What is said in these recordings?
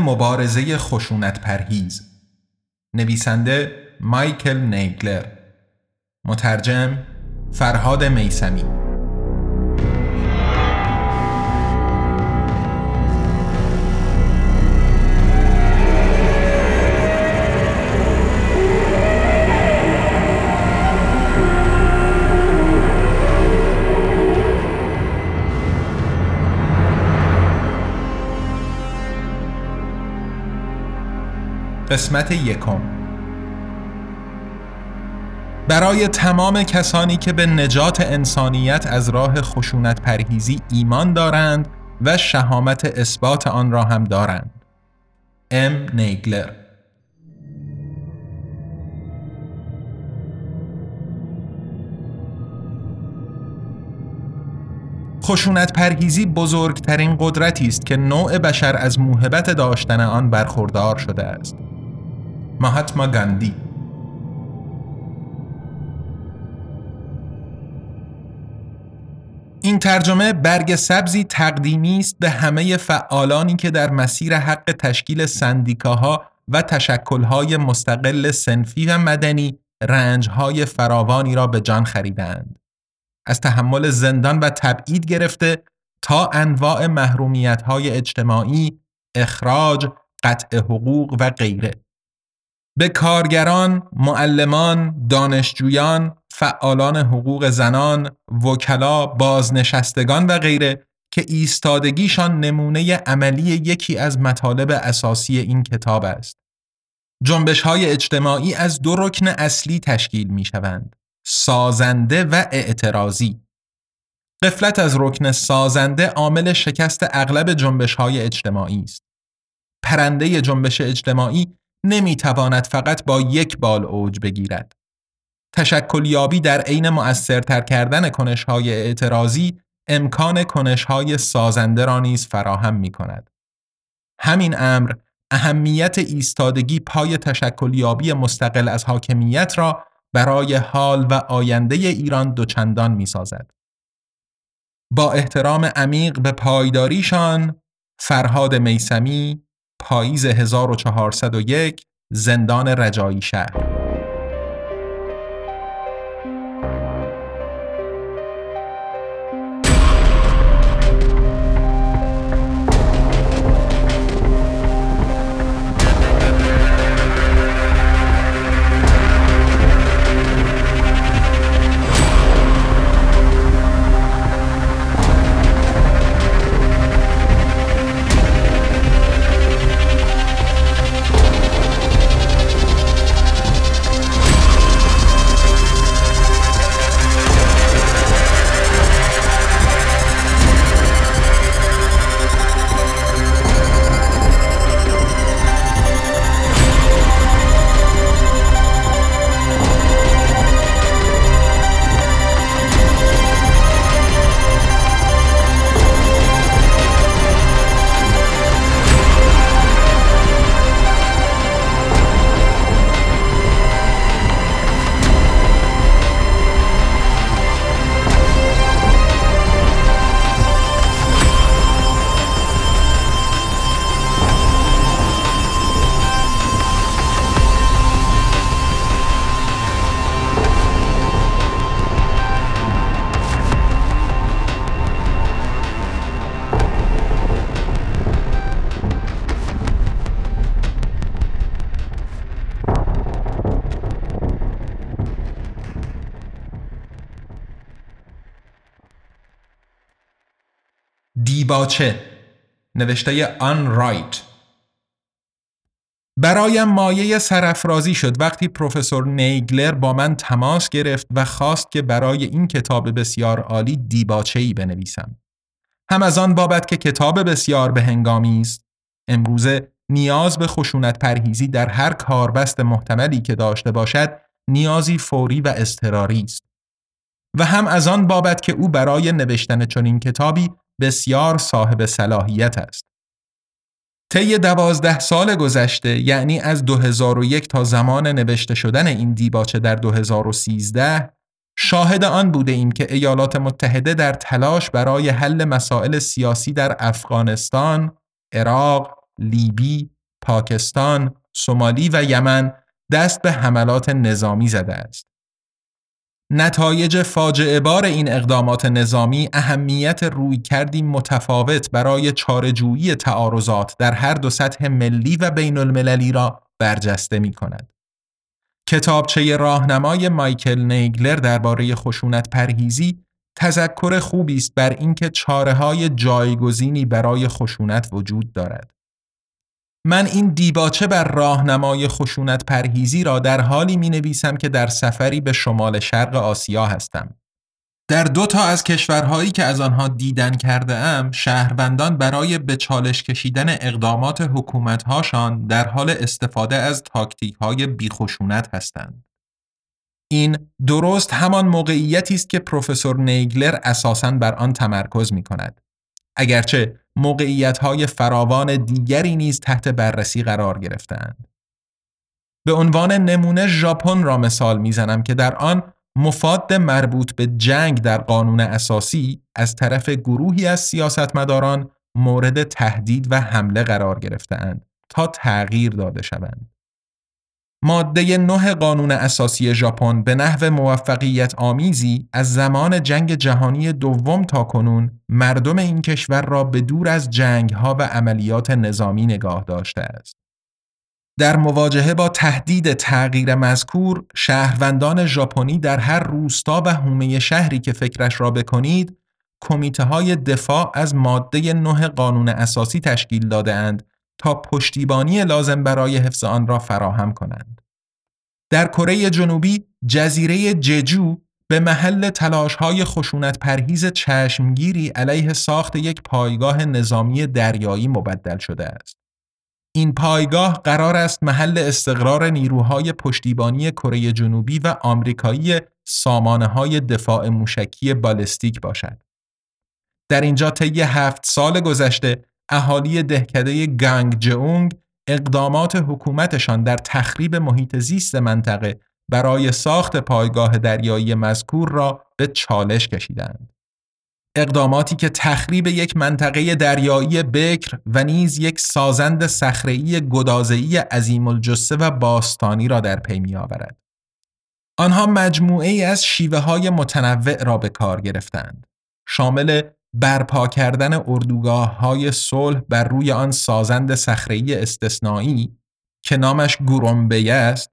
مبارزه خشونت پرهیز. نویسنده مایکل نیگلر. مترجم فرهاد میسمی قسمت یکم برای تمام کسانی که به نجات انسانیت از راه خشونت پرهیزی ایمان دارند و شهامت اثبات آن را هم دارند. ام نیگلر خشونت پرهیزی بزرگترین قدرتی است که نوع بشر از موهبت داشتن آن برخوردار شده است. ماهاتما گاندی این ترجمه برگ سبزی تقدیمی است به همه فعالانی که در مسیر حق تشکیل سندیکاها و تشکلهای مستقل سنفی و مدنی رنجهای فراوانی را به جان خریدند. از تحمل زندان و تبعید گرفته تا انواع محرومیتهای اجتماعی، اخراج، قطع حقوق و غیره. به کارگران، معلمان، دانشجویان، فعالان حقوق زنان، وکلا، بازنشستگان و غیره که ایستادگیشان نمونه عملی یکی از مطالب اساسی این کتاب است. جنبش های اجتماعی از دو رکن اصلی تشکیل می شوند. سازنده و اعتراضی. قفلت از رکن سازنده عامل شکست اغلب جنبش های اجتماعی است. پرنده جنبش اجتماعی نمی‌تواند فقط با یک بال اوج بگیرد. تشکلیابی در عین مؤثرتر کردن کنشهای اعتراضی امکان کنشهای سازنده را نیز فراهم می کند. همین امر اهمیت ایستادگی پای تشکلیابی مستقل از حاکمیت را برای حال و آینده ایران دوچندان می سازد. با احترام عمیق به پایداریشان فرهاد میسمی پاییز 1401 زندان رجایی شهر. دیباچه نوشته آن رایت. برایم مایه سرافرازی شد. وقتی پروفسور نیگلر با من تماس گرفت و خواست که برای این کتاب بسیار عالی دیباچه ای بنویسم. هم از آن بابت که کتاب بسیار به هنگامی است. امروزه نیاز به خشونت پرهیزی در هر کاربست محتملی که داشته باشد نیازی فوری و اضطراری است. و هم از آن بابت که او برای نوشتن چنین کتابی بسیار صاحب صلاحیت است طی دوازده سال گذشته یعنی از 2001 تا زمان نوشته شدن این دیباچه در 2013 شاهد آن بوده ایم که ایالات متحده در تلاش برای حل مسائل سیاسی در افغانستان، عراق، لیبی، پاکستان، سومالی و یمن دست به حملات نظامی زده است. نتایج فاجعه بار این اقدامات نظامی اهمیت روی کردی متفاوت برای چارجویی تعارضات در هر دو سطح ملی و بین المللی را برجسته می کند. کتابچه راهنمای مایکل نیگلر درباره خشونت پرهیزی تذکر خوبی است بر اینکه چاره های جایگزینی برای خشونت وجود دارد. من این دیباچه بر راهنمای خشونت پرهیزی را در حالی می نویسم که در سفری به شمال شرق آسیا هستم. در دو تا از کشورهایی که از آنها دیدن کرده ام شهروندان برای به چالش کشیدن اقدامات حکومتهاشان در حال استفاده از تاکتیک های بیخشونت هستند. این درست همان موقعیتی است که پروفسور نیگلر اساساً بر آن تمرکز می کند. اگرچه موقعیت های فراوان دیگری نیز تحت بررسی قرار گرفتند. به عنوان نمونه ژاپن را مثال می‌زنم که در آن مفاد مربوط به جنگ در قانون اساسی از طرف گروهی از سیاستمداران مورد تهدید و حمله قرار گرفتهاند تا تغییر داده شوند. ماده نه قانون اساسی ژاپن به نحو موفقیت آمیزی از زمان جنگ جهانی دوم تا کنون مردم این کشور را به دور از جنگ ها و عملیات نظامی نگاه داشته است. در مواجهه با تهدید تغییر مذکور شهروندان ژاپنی در هر روستا و حومه شهری که فکرش را بکنید کمیته های دفاع از ماده نه قانون اساسی تشکیل داده اند تا پشتیبانی لازم برای حفظ آن را فراهم کنند. در کره جنوبی جزیره ججو به محل تلاش های خشونت پرهیز چشمگیری علیه ساخت یک پایگاه نظامی دریایی مبدل شده است. این پایگاه قرار است محل استقرار نیروهای پشتیبانی کره جنوبی و آمریکایی سامانه های دفاع موشکی بالستیک باشد. در اینجا طی هفت سال گذشته اهالی دهکده گنگ جونگ اقدامات حکومتشان در تخریب محیط زیست منطقه برای ساخت پایگاه دریایی مذکور را به چالش کشیدند. اقداماتی که تخریب یک منطقه دریایی بکر و نیز یک سازند صخره‌ای گدازه‌ای عظیم الجثه و باستانی را در پی می‌آورد. آنها مجموعه ای از شیوه های متنوع را به کار گرفتند. شامل برپا کردن اردوگاه های صلح بر روی آن سازند صخره‌ای استثنایی که نامش گرومبه است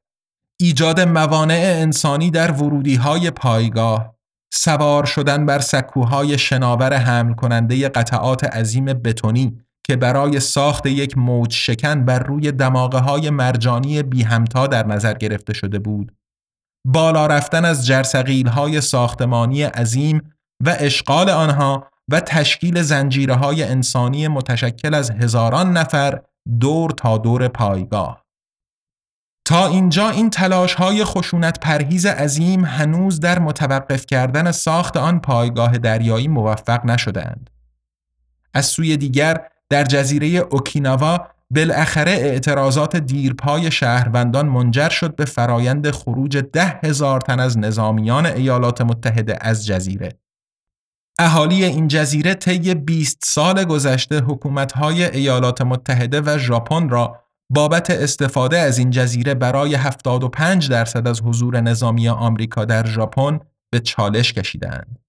ایجاد موانع انسانی در ورودی های پایگاه سوار شدن بر سکوهای شناور حمل کننده قطعات عظیم بتونی که برای ساخت یک موج شکن بر روی دماغه های مرجانی بی همتا در نظر گرفته شده بود. بالا رفتن از جرسقیل های ساختمانی عظیم و اشغال آنها و تشکیل زنجیره های انسانی متشکل از هزاران نفر دور تا دور پایگاه. تا اینجا این تلاش های خشونت پرهیز عظیم هنوز در متوقف کردن ساخت آن پایگاه دریایی موفق نشدهاند. از سوی دیگر در جزیره اوکیناوا بالاخره اعتراضات دیرپای شهروندان منجر شد به فرایند خروج ده هزار تن از نظامیان ایالات متحده از جزیره. اهالی این جزیره طی 20 سال گذشته حکومت‌های ایالات متحده و ژاپن را بابت استفاده از این جزیره برای 75 درصد از حضور نظامی آمریکا در ژاپن به چالش کشیدند.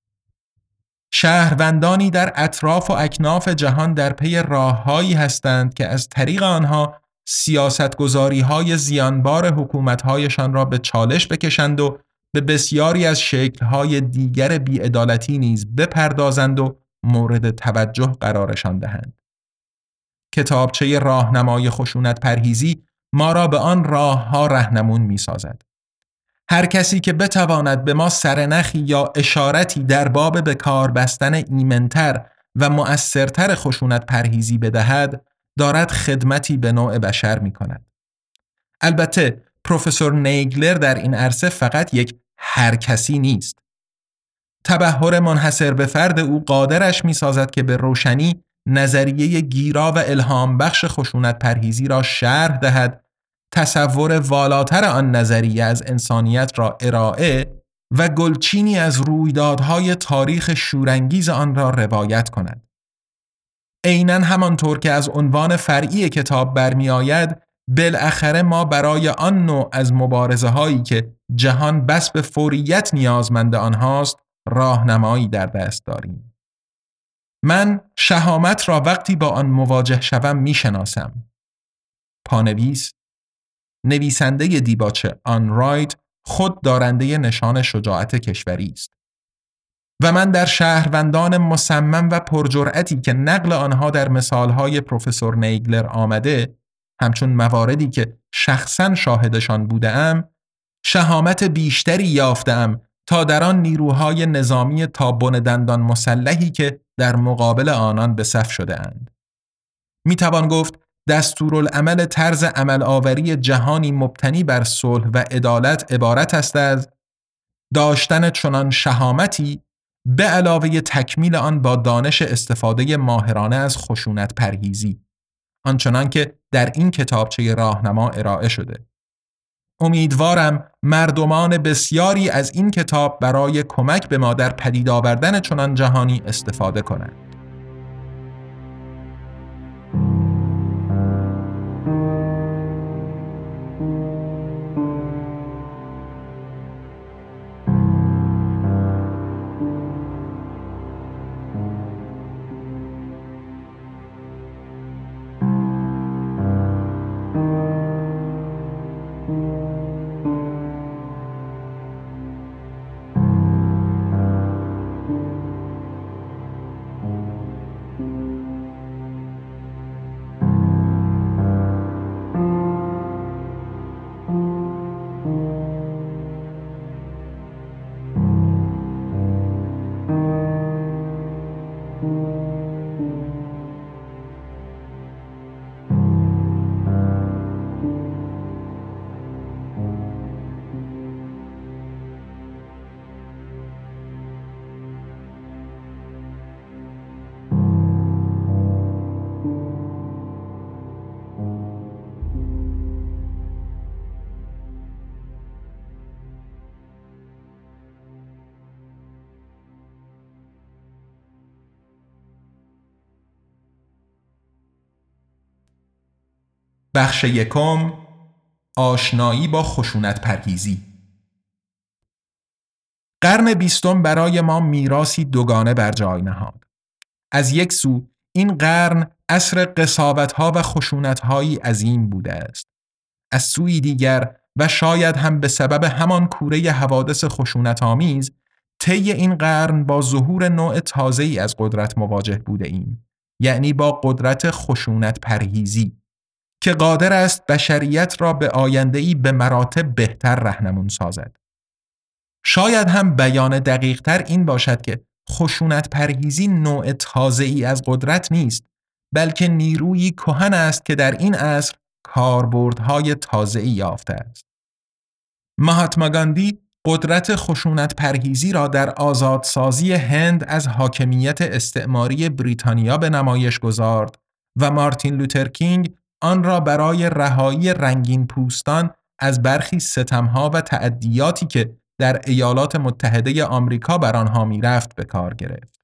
شهروندانی در اطراف و اکناف جهان در پی راههایی هستند که از طریق آنها سیاستگذاری های زیانبار حکومتهایشان را به چالش بکشند و به بسیاری از شکل‌های دیگر بیعدالتی نیز بپردازند و مورد توجه قرارشان دهند. کتابچه راهنمای خشونت پرهیزی ما را به آن راه ها رهنمون می سازد. هر کسی که بتواند به ما سرنخی یا اشارتی در باب به کار بستن ایمنتر و مؤثرتر خشونت پرهیزی بدهد دارد خدمتی به نوع بشر می کند. البته پروفسور نیگلر در این عرصه فقط یک هر کسی نیست. تبهر منحصر به فرد او قادرش می سازد که به روشنی نظریه گیرا و الهام بخش خشونت پرهیزی را شرح دهد تصور والاتر آن نظریه از انسانیت را ارائه و گلچینی از رویدادهای تاریخ شورانگیز آن را روایت کند. عینا همانطور که از عنوان فرعی کتاب برمیآید بالاخره ما برای آن نوع از مبارزه هایی که جهان بس به فوریت نیازمند آنهاست راهنمایی در دست داریم. من شهامت را وقتی با آن مواجه شوم می‌شناسم. پانویس نویسنده دیباچه آن رایت خود دارنده نشان شجاعت کشوری است. و من در شهروندان مصمم و پرجرأتی که نقل آنها در مثالهای پروفسور نیگلر آمده همچون مواردی که شخصا شاهدشان بودم شهامت بیشتری یافتم تا در آن نیروهای نظامی تابون دندان مسلحی که در مقابل آنان به صف شده اند. می توان گفت دستورالعمل طرز عمل آوری جهانی مبتنی بر صلح و عدالت عبارت است از داشتن چنان شهامتی به علاوه تکمیل آن با دانش استفاده ماهرانه از خشونت پرهیزی آنچنان که در این کتابچه راهنما ارائه شده. امیدوارم مردمان بسیاری از این کتاب برای کمک به ما در پدید آوردن چنان جهانی استفاده کنند. بخش یکم آشنایی با خشونت پرهیزی قرن بیستم برای ما میراسی دوگانه بر جای نهاد. از یک سو این قرن اصر قصابتها و خشونتهایی عظیم بوده است. از سوی دیگر و شاید هم به سبب همان کوره حوادث خشونت آمیز طی این قرن با ظهور نوع تازه ای از قدرت مواجه بوده ایم. یعنی با قدرت خشونت پرهیزی که قادر است بشریت را به آینده‌ای به مراتب بهتر رهنمون سازد. شاید هم بیان دقیقتر این باشد که خشونت پرهیزی نوع تازه ای از قدرت نیست بلکه نیرویی کهن است که در این عصر کاربردهای تازه ای یافته است. مهاتما گاندی قدرت خشونت پرهیزی را در آزادسازی هند از حاکمیت استعماری بریتانیا به نمایش گذارد و مارتین لوترکینگ آن را برای رهایی رنگین پوستان از برخی ستمها و تعدیاتی که در ایالات متحده آمریکا بر آنها می‌رفت به کار گرفت.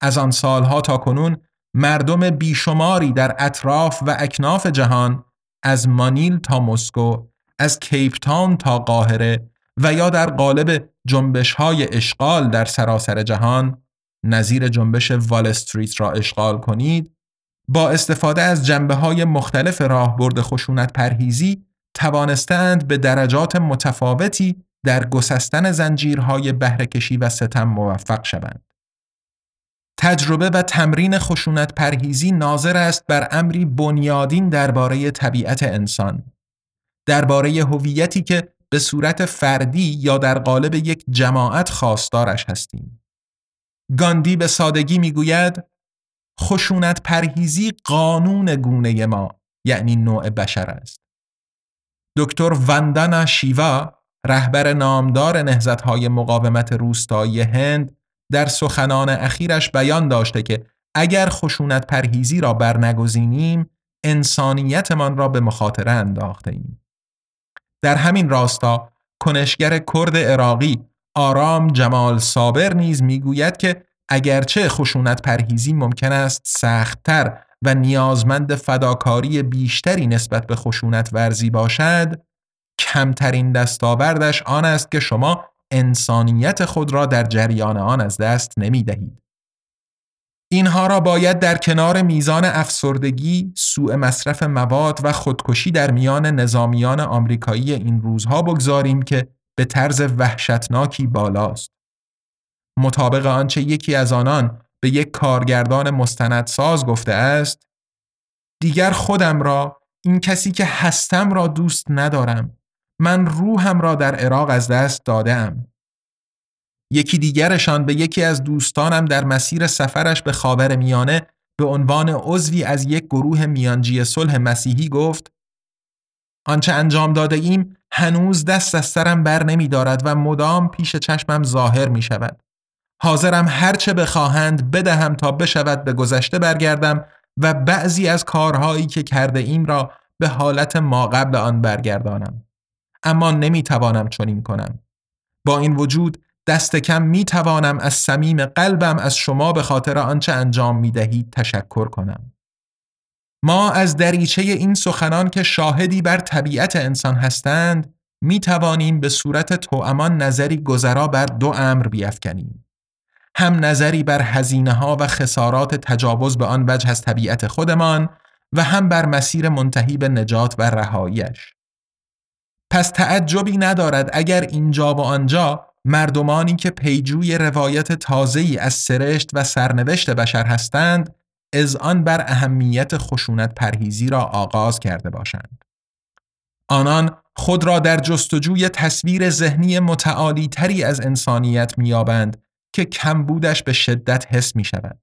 از آن سالها تا کنون مردم بیشماری در اطراف و اکناف جهان از مانیل تا مسکو، از کیپ تاون تا قاهره و یا در قالب جنبش های اشغال در سراسر جهان نظیر جنبش وال استریت را اشغال کنید با استفاده از جنبه های مختلف راهبرد خشونت پرهیزی توانستند به درجات متفاوتی در گسستن زنجیرهای بهرهکشی و ستم موفق شوند. تجربه و تمرین خشونت پرهیزی ناظر است بر امری بنیادین درباره طبیعت انسان، درباره هویتی که به صورت فردی یا در قالب یک جماعت خواستارش هستیم. گاندی به سادگی می‌گوید خشونت پرهیزی قانون گونه ما یعنی نوع بشر است. دکتر وندانا شیوا رهبر نامدار نهزتهای مقاومت روستایی هند در سخنان اخیرش بیان داشته که اگر خشونت پرهیزی را برنگزینیم انسانیتمان را به مخاطره انداخته ایم. در همین راستا کنشگر کرد عراقی آرام جمال صابر نیز می‌گوید که اگرچه خشونت پرهیزی ممکن است سختتر و نیازمند فداکاری بیشتری نسبت به خشونت ورزی باشد کمترین دستاوردش آن است که شما انسانیت خود را در جریان آن از دست نمی دهید. اینها را باید در کنار میزان افسردگی، سوء مصرف مواد و خودکشی در میان نظامیان آمریکایی این روزها بگذاریم که به طرز وحشتناکی بالاست. مطابق آنچه یکی از آنان به یک کارگردان مستندساز گفته است دیگر خودم را این کسی که هستم را دوست ندارم من روحم را در عراق از دست دادم یکی دیگرشان به یکی از دوستانم در مسیر سفرش به خاور میانه به عنوان عضوی از یک گروه میانجی صلح مسیحی گفت آنچه انجام داده ایم هنوز دست از سرم بر نمی دارد و مدام پیش چشمم ظاهر می شود. حاضرم هرچه بخواهند بدهم تا بشود به گذشته برگردم و بعضی از کارهایی که کرده ایم را به حالت ما قبل آن برگردانم. اما نمی توانم چنین کنم. با این وجود دست کم می توانم از صمیم قلبم از شما به خاطر آنچه انجام می دهید تشکر کنم. ما از دریچه این سخنان که شاهدی بر طبیعت انسان هستند می توانیم به صورت توامان نظری گذرا بر دو امر بیافکنیم. هم نظری بر هزینه ها و خسارات تجاوز به آن وجه از طبیعت خودمان و هم بر مسیر منتهی به نجات و رهاییش. پس تعجبی ندارد اگر اینجا و آنجا مردمانی که پیجوی روایت تازه‌ای از سرشت و سرنوشت بشر هستند از آن بر اهمیت خشونت پرهیزی را آغاز کرده باشند. آنان خود را در جستجوی تصویر ذهنی متعالی تری از انسانیت میابند که کمبودش به شدت حس می شود.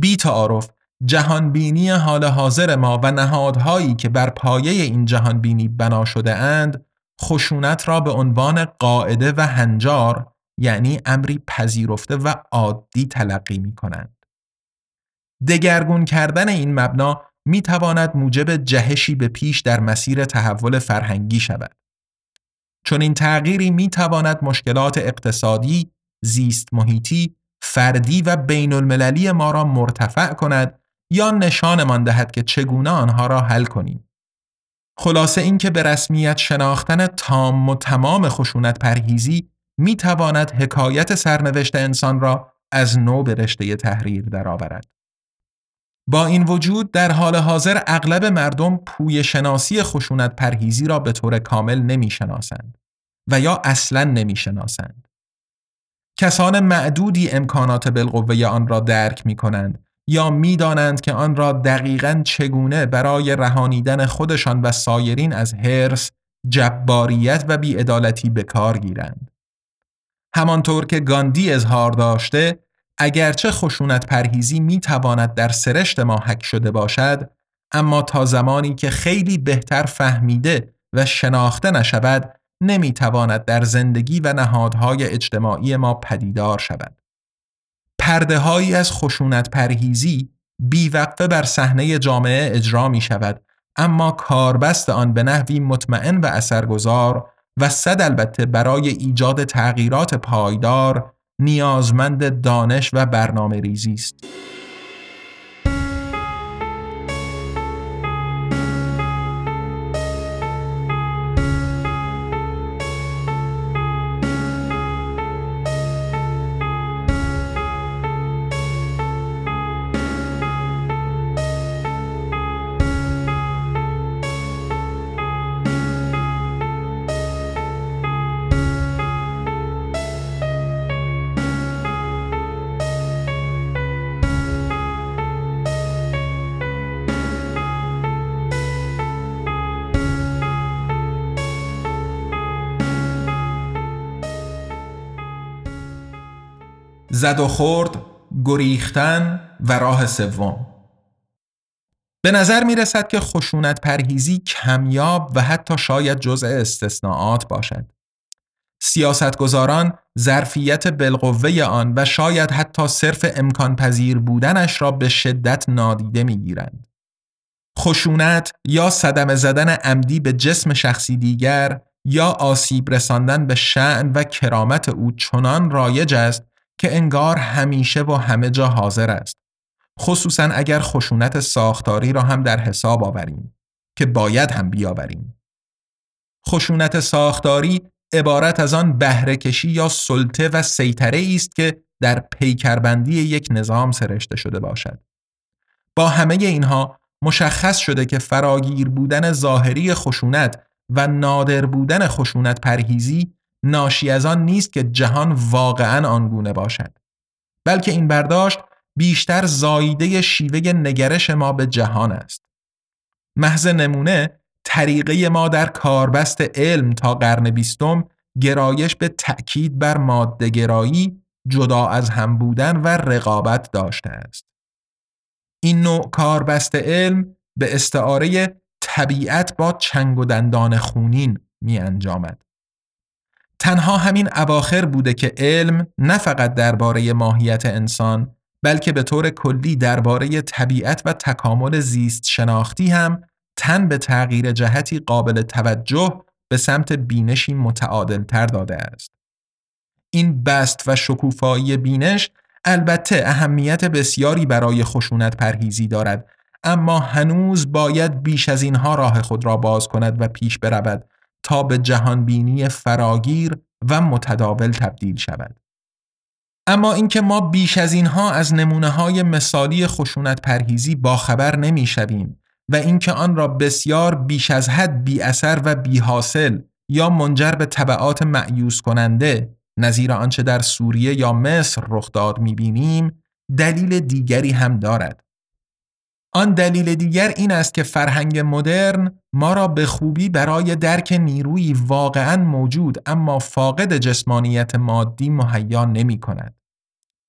بی تعارف جهانبینی حال حاضر ما و نهادهایی که بر پایه این جهانبینی بنا شده اند خشونت را به عنوان قاعده و هنجار یعنی امری پذیرفته و عادی تلقی می کنند. دگرگون کردن این مبنا می تواند موجب جهشی به پیش در مسیر تحول فرهنگی شود. چون این تغییری می تواند مشکلات اقتصادی، زیست محیطی، فردی و بین المللی ما را مرتفع کند یا نشانمان دهد که چگونه آنها را حل کنیم. خلاصه اینکه به رسمیت شناختن تام و تمام خشونت پرهیزی می تواند حکایت سرنوشت انسان را از نو به رشته تحریر درآورد. با این وجود در حال حاضر اغلب مردم پوی شناسی خشونت پرهیزی را به طور کامل نمی شناسند و یا اصلا نمی شناسند. کسان معدودی امکانات بالقوه آن را درک می کنند یا می‌دانند که آن را دقیقا چگونه برای رهانیدن خودشان و سایرین از حرس، جباریت و بیعدالتی به کار گیرند. همانطور که گاندی اظهار داشته، اگرچه خشونت پرهیزی می تواند در سرشت ما حک شده باشد، اما تا زمانی که خیلی بهتر فهمیده و شناخته نشود، نمی تواند در زندگی و نهادهای اجتماعی ما پدیدار شود. پرده هایی از خشونت پرهیزی بیوقفه بر صحنه جامعه اجرا می شود اما کاربست آن به نحوی مطمئن و اثرگذار و صد البته برای ایجاد تغییرات پایدار نیازمند دانش و برنامه ریزی است. زد و خورد، گریختن و راه سوم به نظر می رسد که خشونت پرهیزی کمیاب و حتی شاید جزء استثناعات باشد. سیاستگزاران ظرفیت بالقوه آن و شاید حتی صرف امکان پذیر بودنش را به شدت نادیده می گیرند. خشونت یا صدم زدن عمدی به جسم شخصی دیگر یا آسیب رساندن به شعن و کرامت او چنان رایج است که انگار همیشه و همه جا حاضر است. خصوصا اگر خشونت ساختاری را هم در حساب آوریم که باید هم بیاوریم. خشونت ساختاری عبارت از آن بهرهکشی یا سلطه و سیطره است که در پیکربندی یک نظام سرشته شده باشد. با همه اینها مشخص شده که فراگیر بودن ظاهری خشونت و نادر بودن خشونت پرهیزی ناشی از آن نیست که جهان واقعا آنگونه باشد بلکه این برداشت بیشتر زاییده شیوه نگرش ما به جهان است محض نمونه طریقه ما در کاربست علم تا قرن بیستم گرایش به تأکید بر مادهگرایی جدا از هم بودن و رقابت داشته است این نوع کاربست علم به استعاره طبیعت با چنگ و دندان خونین می انجامد. تنها همین اواخر بوده که علم نه فقط درباره ماهیت انسان بلکه به طور کلی درباره طبیعت و تکامل زیست شناختی هم تن به تغییر جهتی قابل توجه به سمت بینشی متعادل تر داده است. این بست و شکوفایی بینش البته اهمیت بسیاری برای خشونت پرهیزی دارد اما هنوز باید بیش از اینها راه خود را باز کند و پیش برود تا به جهانبینی فراگیر و متداول تبدیل شود. اما اینکه ما بیش از اینها از نمونه های مثالی خشونت پرهیزی باخبر نمی شویم و اینکه آن را بسیار بیش از حد بی اثر و بی حاصل یا منجر به طبعات معیوس کننده نظیر آنچه در سوریه یا مصر رخ داد می‌بینیم دلیل دیگری هم دارد آن دلیل دیگر این است که فرهنگ مدرن ما را به خوبی برای درک نیروی واقعا موجود اما فاقد جسمانیت مادی مهیا نمی کند.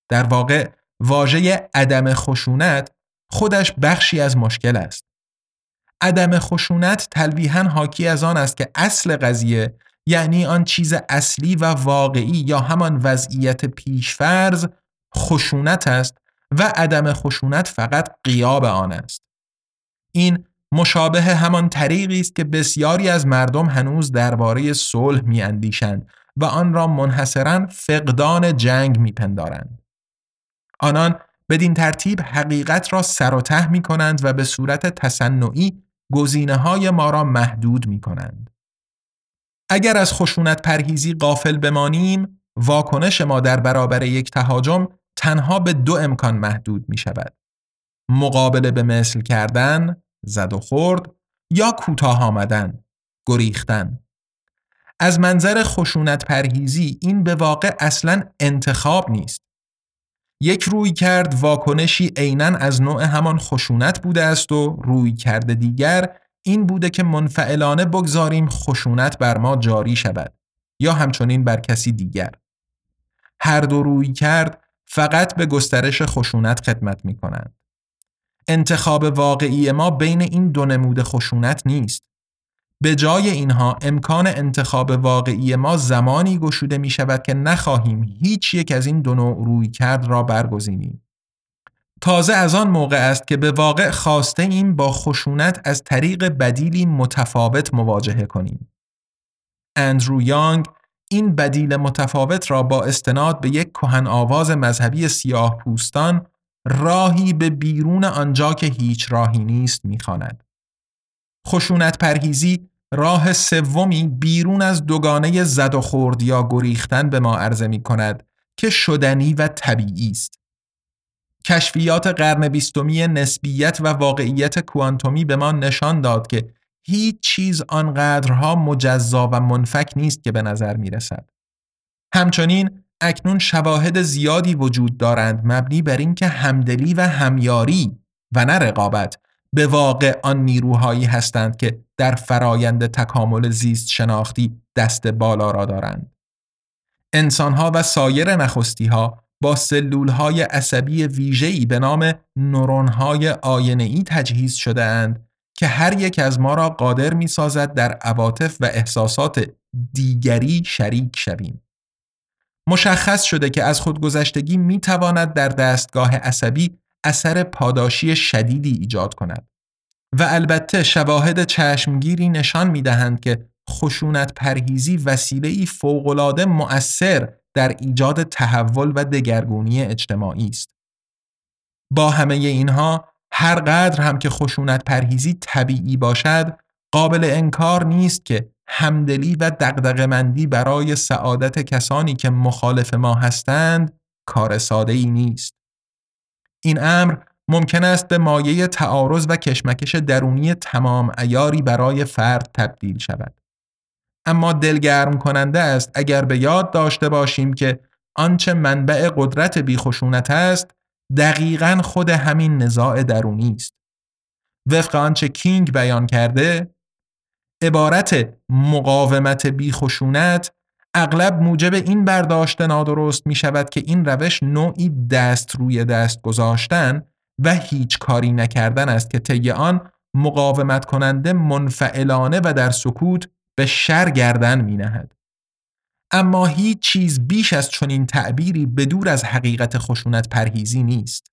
در واقع واژه عدم خشونت خودش بخشی از مشکل است. عدم خشونت تلویحا حاکی از آن است که اصل قضیه یعنی آن چیز اصلی و واقعی یا همان وضعیت پیشفرز خشونت است و عدم خشونت فقط قیاب آن است. این مشابه همان طریقی است که بسیاری از مردم هنوز درباره صلح میاندیشند و آن را منحصرا فقدان جنگ میپندارند. آنان بدین ترتیب حقیقت را سر و ته می کنند و به صورت تصنعی گزینه های ما را محدود می کنند. اگر از خشونت پرهیزی قافل بمانیم، واکنش ما در برابر یک تهاجم تنها به دو امکان محدود می شود. مقابله به مثل کردن، زد و خورد یا کوتاه آمدن، گریختن. از منظر خشونت پرهیزی این به واقع اصلا انتخاب نیست. یک روی کرد واکنشی عینا از نوع همان خشونت بوده است و روی کرده دیگر این بوده که منفعلانه بگذاریم خشونت بر ما جاری شود یا همچنین بر کسی دیگر. هر دو روی کرد فقط به گسترش خشونت خدمت می کنند. انتخاب واقعی ما بین این دو نمود خشونت نیست. به جای اینها امکان انتخاب واقعی ما زمانی گشوده می شود که نخواهیم هیچ یک از این دو نوع روی کرد را برگزینیم. تازه از آن موقع است که به واقع خواسته این با خشونت از طریق بدیلی متفاوت مواجهه کنیم. اندرو یانگ این بدیل متفاوت را با استناد به یک کهن آواز مذهبی سیاه پوستان راهی به بیرون آنجا که هیچ راهی نیست می‌خواند. خشونت پرهیزی راه سومی بیرون از دوگانه زد و خورد یا گریختن به ما عرضه می کند که شدنی و طبیعی است. کشفیات قرن بیستمی نسبیت و واقعیت کوانتومی به ما نشان داد که هیچ چیز آنقدرها مجزا و منفک نیست که به نظر می رسد. همچنین اکنون شواهد زیادی وجود دارند مبنی بر اینکه همدلی و همیاری و نه رقابت به واقع آن نیروهایی هستند که در فرایند تکامل زیست شناختی دست بالا را دارند. انسانها و سایر نخستی ها با سلول های عصبی ویژه‌ای به نام نورون های ای تجهیز شده اند که هر یک از ما را قادر می سازد در عواطف و احساسات دیگری شریک شویم. مشخص شده که از خودگذشتگی می تواند در دستگاه عصبی اثر پاداشی شدیدی ایجاد کند. و البته شواهد چشمگیری نشان می دهند که خشونت پرهیزی وسیله فوقالعاده مؤثر در ایجاد تحول و دگرگونی اجتماعی است. با همه اینها هر قدر هم که خشونت پرهیزی طبیعی باشد قابل انکار نیست که همدلی و دقدقمندی برای سعادت کسانی که مخالف ما هستند کار ساده ای نیست. این امر ممکن است به مایه تعارض و کشمکش درونی تمام ایاری برای فرد تبدیل شود. اما دلگرم کننده است اگر به یاد داشته باشیم که آنچه منبع قدرت بیخشونت است دقیقا خود همین نزاع درونی است. وفق آنچه کینگ بیان کرده عبارت مقاومت بیخشونت اغلب موجب این برداشت نادرست می شود که این روش نوعی دست روی دست گذاشتن و هیچ کاری نکردن است که طی آن مقاومت کننده منفعلانه و در سکوت به شر گردن می نهد. اما هیچ چیز بیش از چنین تعبیری به دور از حقیقت خشونت پرهیزی نیست.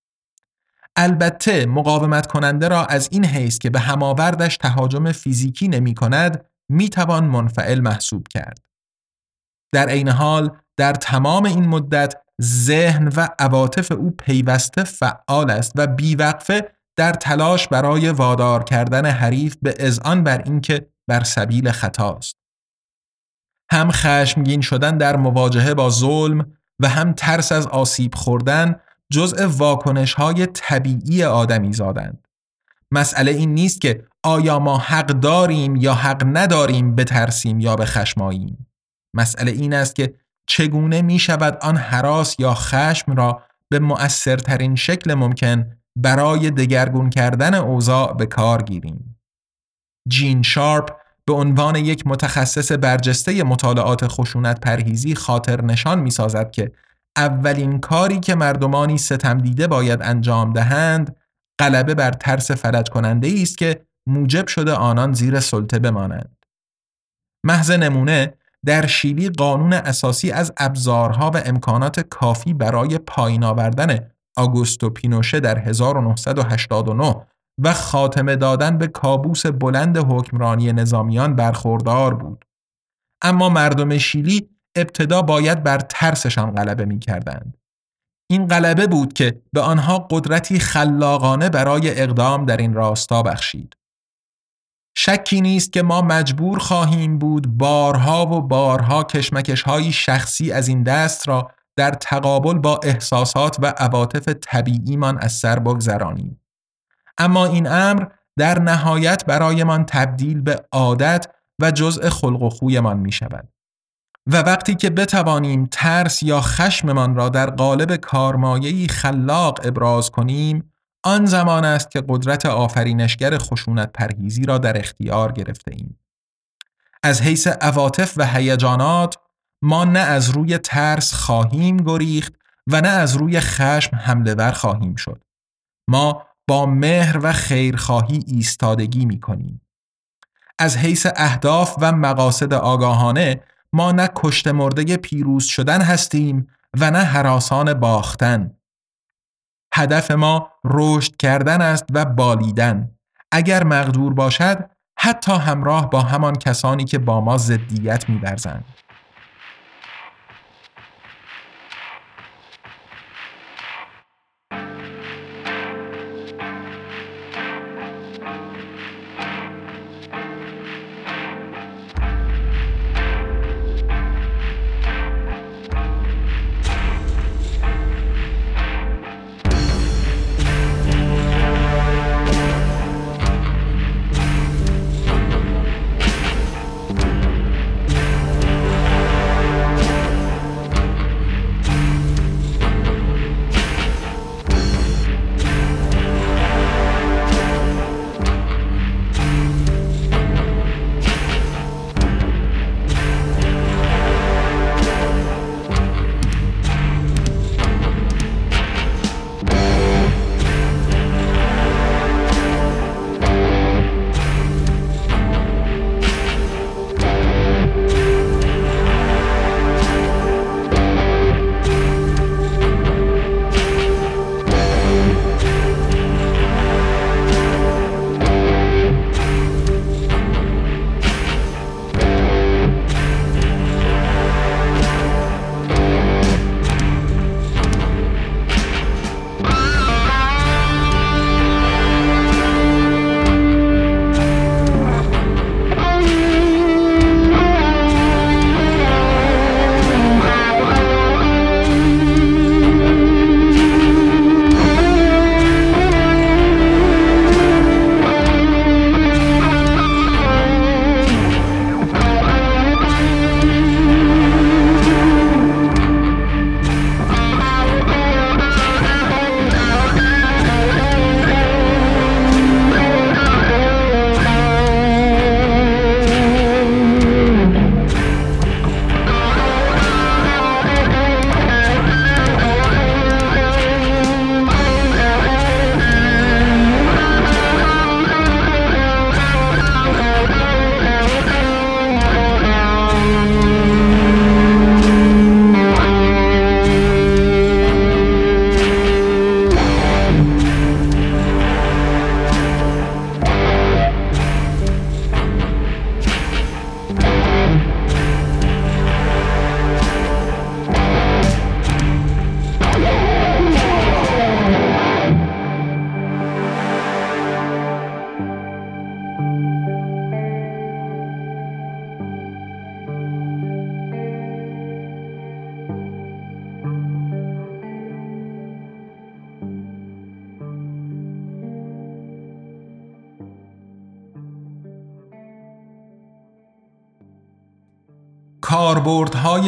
البته مقاومت کننده را از این حیث که به هماوردش تهاجم فیزیکی نمی کند می توان منفعل محسوب کرد. در عین حال در تمام این مدت ذهن و عواطف او پیوسته فعال است و بیوقفه در تلاش برای وادار کردن حریف به اذعان بر اینکه بر سبیل خطاست. هم خشمگین شدن در مواجهه با ظلم و هم ترس از آسیب خوردن جزء واکنش های طبیعی آدمی زادند. مسئله این نیست که آیا ما حق داریم یا حق نداریم بترسیم یا به خشماییم. مسئله این است که چگونه می شود آن حراس یا خشم را به مؤثرترین شکل ممکن برای دگرگون کردن اوضاع به کار گیریم. جین شارپ به عنوان یک متخصص برجسته مطالعات خشونت پرهیزی خاطر نشان می سازد که اولین کاری که مردمانی ستم دیده باید انجام دهند غلبه بر ترس فلج کننده است که موجب شده آنان زیر سلطه بمانند. محض نمونه در شیلی قانون اساسی از ابزارها و امکانات کافی برای پایین آوردن آگوستو پینوشه در 1989 و خاتمه دادن به کابوس بلند حکمرانی نظامیان برخوردار بود. اما مردم شیلی ابتدا باید بر ترسشان غلبه می کردند. این غلبه بود که به آنها قدرتی خلاقانه برای اقدام در این راستا بخشید. شکی نیست که ما مجبور خواهیم بود بارها و بارها کشمکش های شخصی از این دست را در تقابل با احساسات و عواطف طبیعیمان از سر بگذرانیم. اما این امر در نهایت برایمان تبدیل به عادت و جزء خلق و خویمان می شود. و وقتی که بتوانیم ترس یا خشممان را در قالب کارمایهی خلاق ابراز کنیم آن زمان است که قدرت آفرینشگر خشونت پرهیزی را در اختیار گرفته ایم. از حیث عواطف و هیجانات ما نه از روی ترس خواهیم گریخت و نه از روی خشم حمله ور خواهیم شد. ما با مهر و خیرخواهی ایستادگی می کنیم. از حیث اهداف و مقاصد آگاهانه ما نه کشت مرده پیروز شدن هستیم و نه حراسان باختن. هدف ما رشد کردن است و بالیدن. اگر مقدور باشد حتی همراه با همان کسانی که با ما ضدیت می‌ورزند.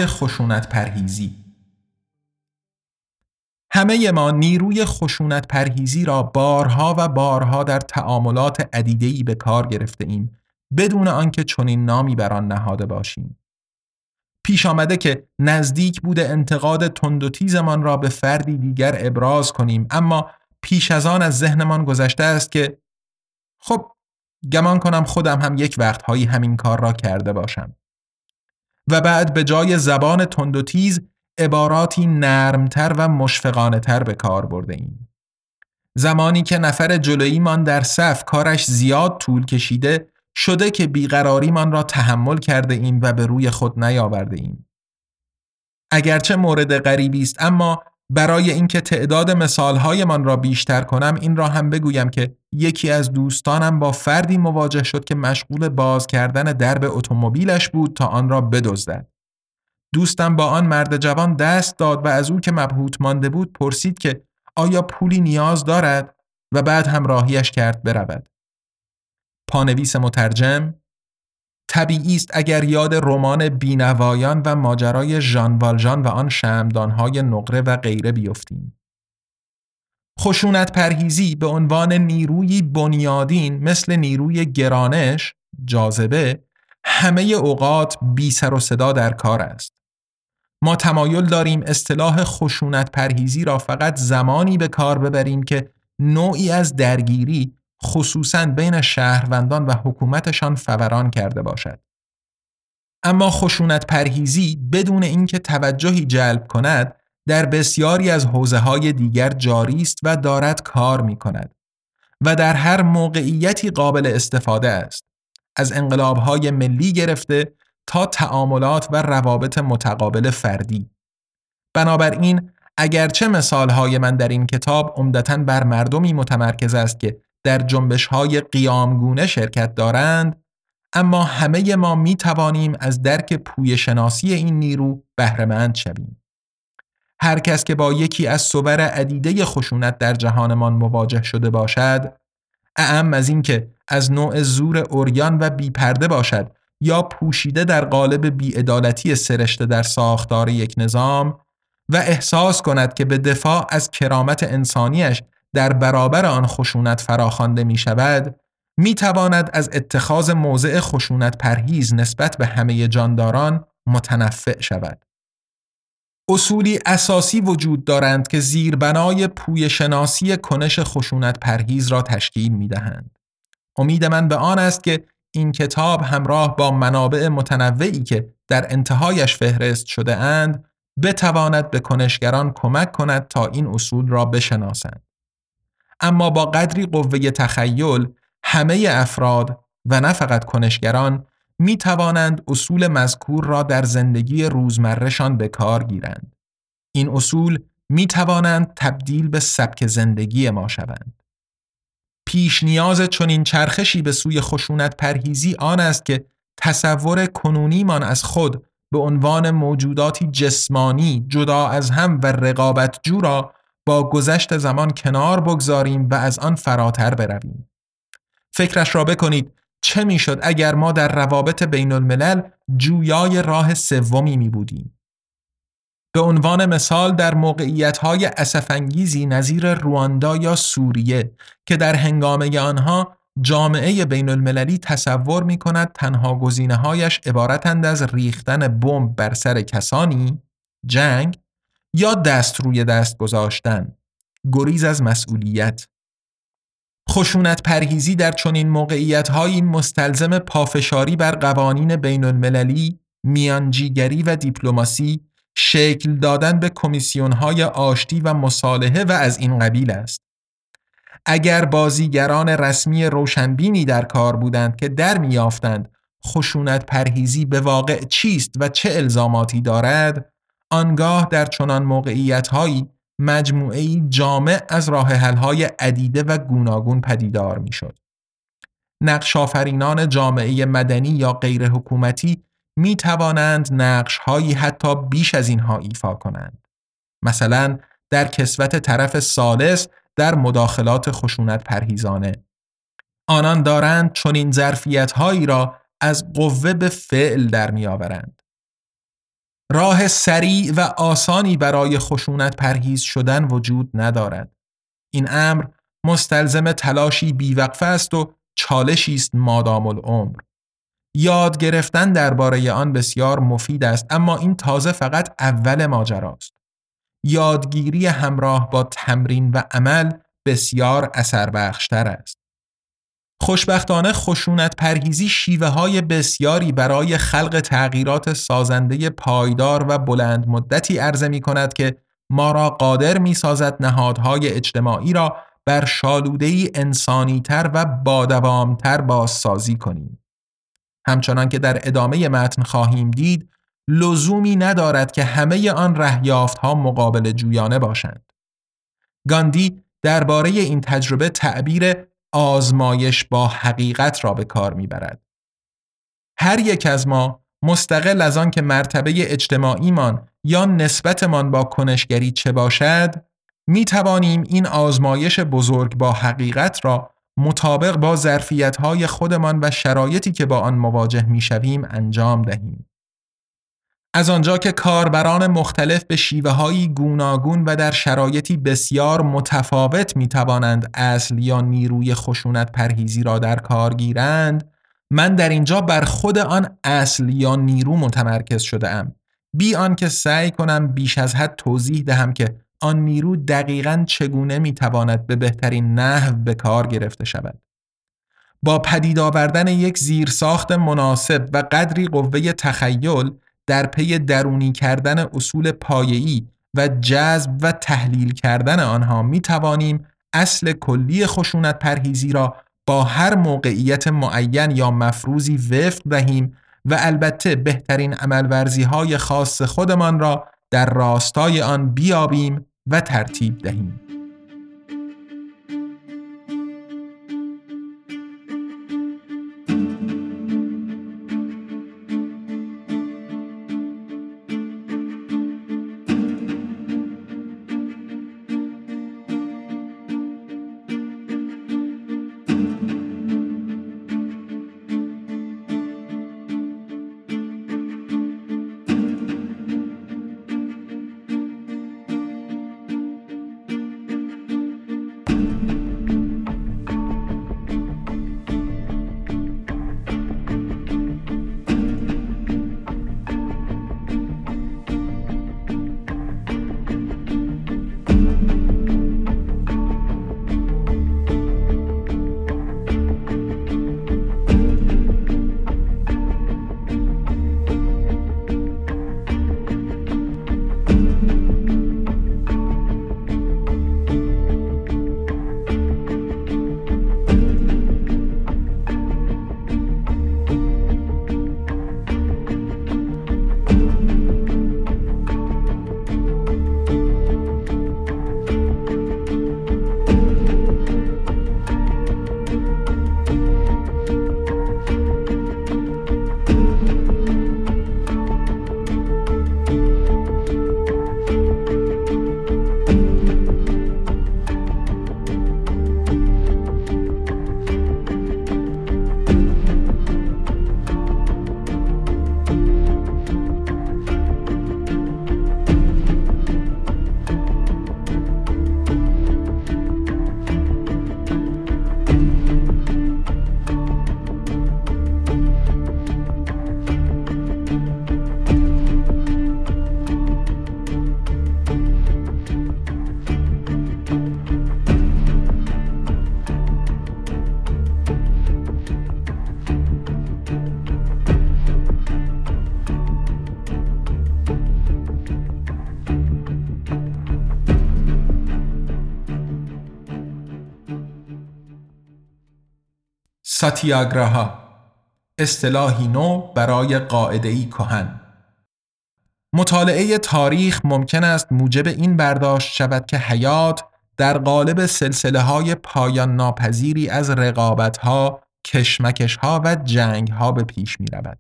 خشونت پرهیزی همه ما نیروی خشونت پرهیزی را بارها و بارها در تعاملات عدیده‌ای به کار گرفته ایم بدون آنکه چنین نامی بر آن نهاده باشیم. پیش آمده که نزدیک بوده انتقاد تند و تیزمان را به فردی دیگر ابراز کنیم اما پیش از آن از ذهنمان گذشته است که خب گمان کنم خودم هم یک وقتهایی همین کار را کرده باشم. و بعد به جای زبان تند و تیز عباراتی نرمتر و مشفقانه تر به کار برده ایم. زمانی که نفر جلوییمان در صف کارش زیاد طول کشیده شده که بیقراریمان را تحمل کرده ایم و به روی خود نیاورده ایم. اگرچه مورد غریبی است اما برای اینکه تعداد مثالهایمان را بیشتر کنم این را هم بگویم که یکی از دوستانم با فردی مواجه شد که مشغول باز کردن درب اتومبیلش بود تا آن را بدزدد. دوستم با آن مرد جوان دست داد و از او که مبهوت مانده بود پرسید که آیا پولی نیاز دارد و بعد هم راهیش کرد برود. پانویس مترجم طبیعی است اگر یاد رمان بینوایان و ماجرای ژان والژان و آن شمدانهای نقره و غیره بیفتیم. خشونت پرهیزی به عنوان نیروی بنیادین مثل نیروی گرانش، جاذبه، همه اوقات بی سر و صدا در کار است. ما تمایل داریم اصطلاح خشونت پرهیزی را فقط زمانی به کار ببریم که نوعی از درگیری خصوصا بین شهروندان و حکومتشان فوران کرده باشد. اما خشونت پرهیزی بدون اینکه توجهی جلب کند در بسیاری از حوزه های دیگر جاری است و دارد کار می کند و در هر موقعیتی قابل استفاده است. از انقلابهای ملی گرفته تا تعاملات و روابط متقابل فردی. بنابراین اگرچه مثالهای من در این کتاب عمدتا بر مردمی متمرکز است که در جنبش های قیامگونه شرکت دارند اما همه ما می توانیم از درک پوی شناسی این نیرو بهرهمند شویم. هر کس که با یکی از صور عدیده خشونت در جهانمان مواجه شده باشد اعم از اینکه از نوع زور اوریان و بیپرده باشد یا پوشیده در قالب بیعدالتی سرشته در ساختار یک نظام و احساس کند که به دفاع از کرامت انسانیش در برابر آن خشونت فراخوانده می شود می تواند از اتخاذ موضع خشونت پرهیز نسبت به همه جانداران متنفع شود. اصولی اساسی وجود دارند که زیربنای پوی شناسی کنش خشونت پرهیز را تشکیل می دهند. امید من به آن است که این کتاب همراه با منابع متنوعی که در انتهایش فهرست شده اند بتواند به کنشگران کمک کند تا این اصول را بشناسند. اما با قدری قوه تخیل همه افراد و نه فقط کنشگران می توانند اصول مذکور را در زندگی روزمرهشان به کار گیرند. این اصول می توانند تبدیل به سبک زندگی ما شوند. پیش نیاز چنین چرخشی به سوی خشونت پرهیزی آن است که تصور کنونیمان از خود به عنوان موجوداتی جسمانی جدا از هم و رقابت جو را با گذشت زمان کنار بگذاریم و از آن فراتر برویم. فکرش را بکنید چه می‌شد اگر ما در روابط بین الملل جویای راه سومی می بودیم. به عنوان مثال در موقعیت‌های اسفنگیزی نظیر رواندا یا سوریه که در هنگامه آنها جامعه بین المللی تصور می کند تنها گزینه هایش عبارتند از ریختن بمب بر سر کسانی جنگ یا دست روی دست گذاشتن گریز از مسئولیت خشونت پرهیزی در چنین موقعیت هایی مستلزم پافشاری بر قوانین بین المللی، میانجیگری و دیپلماسی، شکل دادن به کمیسیون های آشتی و مصالحه و از این قبیل است. اگر بازیگران رسمی روشنبینی در کار بودند که در میافتند خشونت پرهیزی به واقع چیست و چه الزاماتی دارد آنگاه در چنان موقعیت هایی مجموعه جامع از راه های عدیده و گوناگون پدیدار می‌شد. نقش آفرینان جامعه مدنی یا غیر حکومتی می توانند نقش هایی حتی بیش از اینها ایفا کنند. مثلا در کسوت طرف سالس در مداخلات خشونت پرهیزانه. آنان دارند چنین ظرفیت هایی را از قوه به فعل در می آورند. راه سریع و آسانی برای خشونت پرهیز شدن وجود ندارد. این امر مستلزم تلاشی بیوقفه است و چالشی است مادام العمر. یاد گرفتن درباره آن بسیار مفید است اما این تازه فقط اول ماجراست. یادگیری همراه با تمرین و عمل بسیار اثر بخشتر است. خوشبختانه خشونت پرهیزی شیوه های بسیاری برای خلق تغییرات سازنده پایدار و بلند مدتی عرضه می کند که ما را قادر می سازد نهادهای اجتماعی را بر شالودهی انسانیتر و بادوامتر بازسازی کنیم. همچنان که در ادامه متن خواهیم دید لزومی ندارد که همه آن رهیافت ها مقابل جویانه باشند. گاندی درباره این تجربه تعبیر آزمایش با حقیقت را به کار می‌برد. هر یک از ما مستقل از آن که مرتبه اجتماعیمان یا نسبتمان با کنشگری چه باشد می توانیم این آزمایش بزرگ با حقیقت را مطابق با ظرفیت خودمان و شرایطی که با آن مواجه می شویم انجام دهیم. از آنجا که کاربران مختلف به شیوه هایی گوناگون و در شرایطی بسیار متفاوت می توانند اصل یا نیروی خشونت پرهیزی را در کار گیرند من در اینجا بر خود آن اصل یا نیرو متمرکز شده ام بی آنکه سعی کنم بیش از حد توضیح دهم که آن نیرو دقیقا چگونه می تواند به بهترین نحو به کار گرفته شود. با پدید آوردن یک زیرساخت مناسب و قدری قوه تخیل در پی درونی کردن اصول پایه‌ای و جذب و تحلیل کردن آنها می توانیم اصل کلی خشونت پرهیزی را با هر موقعیت معین یا مفروضی وفق دهیم و البته بهترین عملورزی های خاص خودمان را در راستای آن بیابیم و ترتیب دهیم. ساتیاگراها اصطلاحی نو برای قاعده ای کهن مطالعه تاریخ ممکن است موجب این برداشت شود که حیات در قالب سلسله های پایان ناپذیری از رقابت ها، کشمکش ها و جنگ ها به پیش می رود.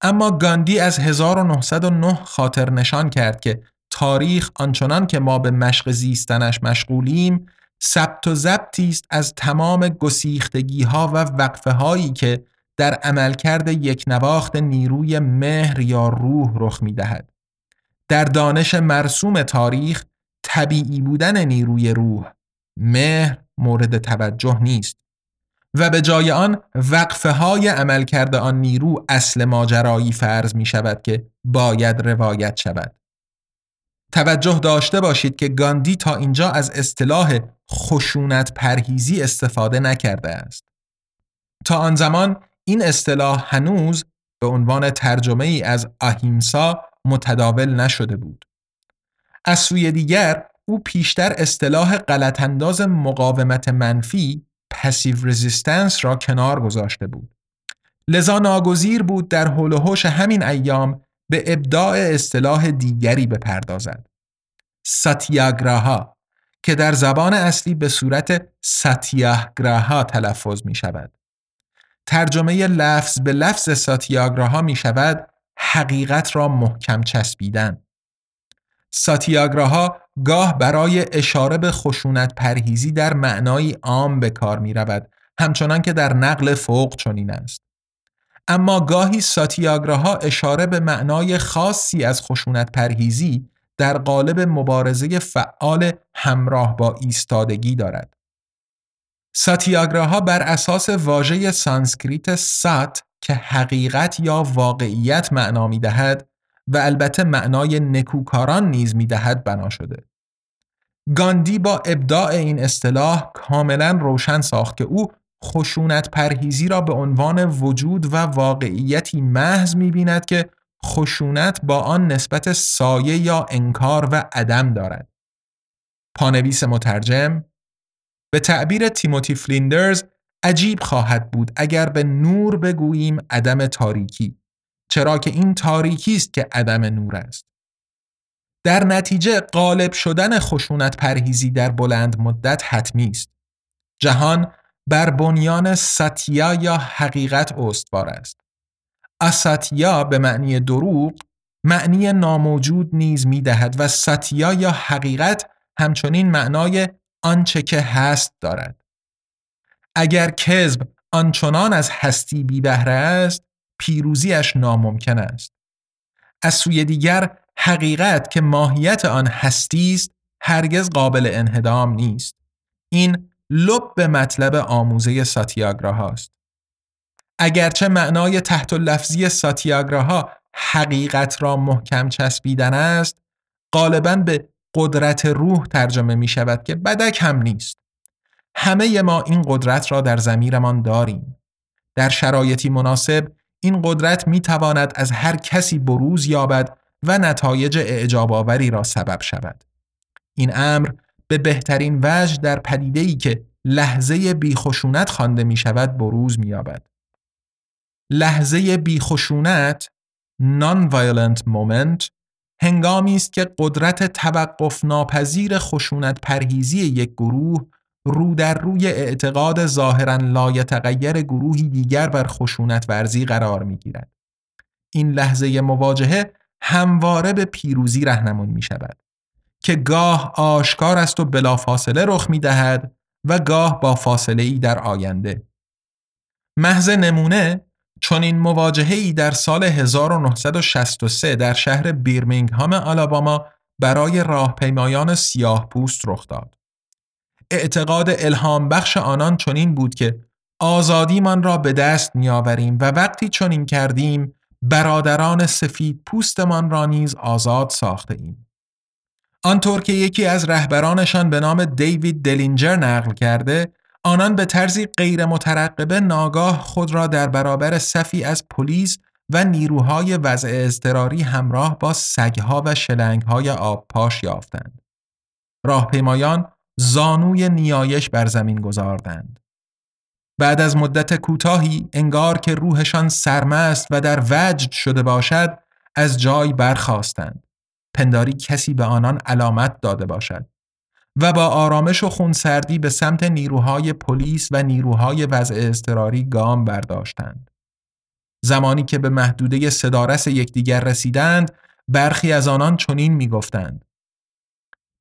اما گاندی از 1909 خاطر نشان کرد که تاریخ آنچنان که ما به مشق زیستنش مشغولیم ثبت و ضبطی است از تمام گسیختگی ها و وقفه هایی که در عملکرد یک نواخت نیروی مهر یا روح رخ می دهد. در دانش مرسوم تاریخ طبیعی بودن نیروی روح مهر مورد توجه نیست و به جای آن وقفه های عملکرد آن نیرو اصل ماجرایی فرض می شود که باید روایت شود. توجه داشته باشید که گاندی تا اینجا از اصطلاح خشونت پرهیزی استفاده نکرده است. تا آن زمان این اصطلاح هنوز به عنوان ترجمه ای از آهیمسا متداول نشده بود. از سوی دیگر او پیشتر اصطلاح غلطانداز مقاومت منفی پسیو رزیستنس را کنار گذاشته بود. لذا ناگزیر بود در حول و همین ایام به ابداع اصطلاح دیگری بپردازد. ساتیاگراها که در زبان اصلی به صورت ساتیاگراها تلفظ می شود. ترجمه لفظ به لفظ ساتیاگراها می شود حقیقت را محکم چسبیدن. ساتیاگراها گاه برای اشاره به خشونت پرهیزی در معنای عام به کار می رود همچنان که در نقل فوق چنین است. اما گاهی ساتیاگراها اشاره به معنای خاصی از خشونت پرهیزی در قالب مبارزه فعال همراه با ایستادگی دارد. ساتیاگراها بر اساس واژه سانسکریت سات که حقیقت یا واقعیت معنا می دهد و البته معنای نکوکاران نیز می دهد بنا شده. گاندی با ابداع این اصطلاح کاملا روشن ساخت که او خشونت پرهیزی را به عنوان وجود و واقعیتی محض می بیند که خشونت با آن نسبت سایه یا انکار و عدم دارد. پانویس مترجم به تعبیر تیموتی فلیندرز عجیب خواهد بود اگر به نور بگوییم عدم تاریکی چرا که این تاریکی است که عدم نور است در نتیجه غالب شدن خشونت پرهیزی در بلند مدت حتمی است جهان بر بنیان ساتیا یا حقیقت استوار است. اساتیا به معنی دروغ معنی ناموجود نیز می دهد و ساتیا یا حقیقت همچنین معنای آنچه که هست دارد. اگر کذب آنچنان از هستی بی بهره است پیروزیش ناممکن است. از سوی دیگر حقیقت که ماهیت آن هستی است هرگز قابل انهدام نیست. این لب به مطلب آموزه ساتیاگراها است. اگرچه معنای تحت لفظی ساتیاگراها حقیقت را محکم چسبیدن است غالبا به قدرت روح ترجمه می شود که بدک هم نیست. همه ما این قدرت را در زمیرمان داریم. در شرایطی مناسب این قدرت می تواند از هر کسی بروز یابد و نتایج اعجاب آوری را سبب شود. این امر به بهترین وجه در پدیده‌ای که لحظه بیخشونت خوانده می شود بروز می یابد لحظه بیخشونت non-violent moment هنگامی است که قدرت توقف ناپذیر خشونت پرهیزی یک گروه رو در روی اعتقاد ظاهرا لایتغیر گروهی دیگر بر خشونت ورزی قرار می گیرد. این لحظه مواجهه همواره به پیروزی رهنمون می شود که گاه آشکار است و بلافاصله رخ می دهد و گاه با فاصله ای در آینده. محض نمونه چون این مواجهه ای در سال 1963 در شهر بیرمینگهام آلاباما برای راهپیمایان سیاه پوست رخ داد. اعتقاد الهام بخش آنان چنین بود که آزادیمان را به دست میآوریم و وقتی چنین کردیم برادران سفید پوستمان را نیز آزاد ساخته ایم. آنطور که یکی از رهبرانشان به نام دیوید دلینجر نقل کرده آنان به طرزی غیر مترقبه ناگاه خود را در برابر صفی از پلیس و نیروهای وضع اضطراری همراه با سگها و شلنگهای آبپاش یافتند. راهپیمایان زانوی نیایش بر زمین گذاردند. بعد از مدت کوتاهی انگار که روحشان سرمست و در وجد شده باشد از جای برخواستند. پنداری کسی به آنان علامت داده باشد. و با آرامش و خونسردی به سمت نیروهای پلیس و نیروهای وضع اضطراری گام برداشتند. زمانی که به محدوده صدارس یکدیگر رسیدند، برخی از آنان چنین می‌گفتند: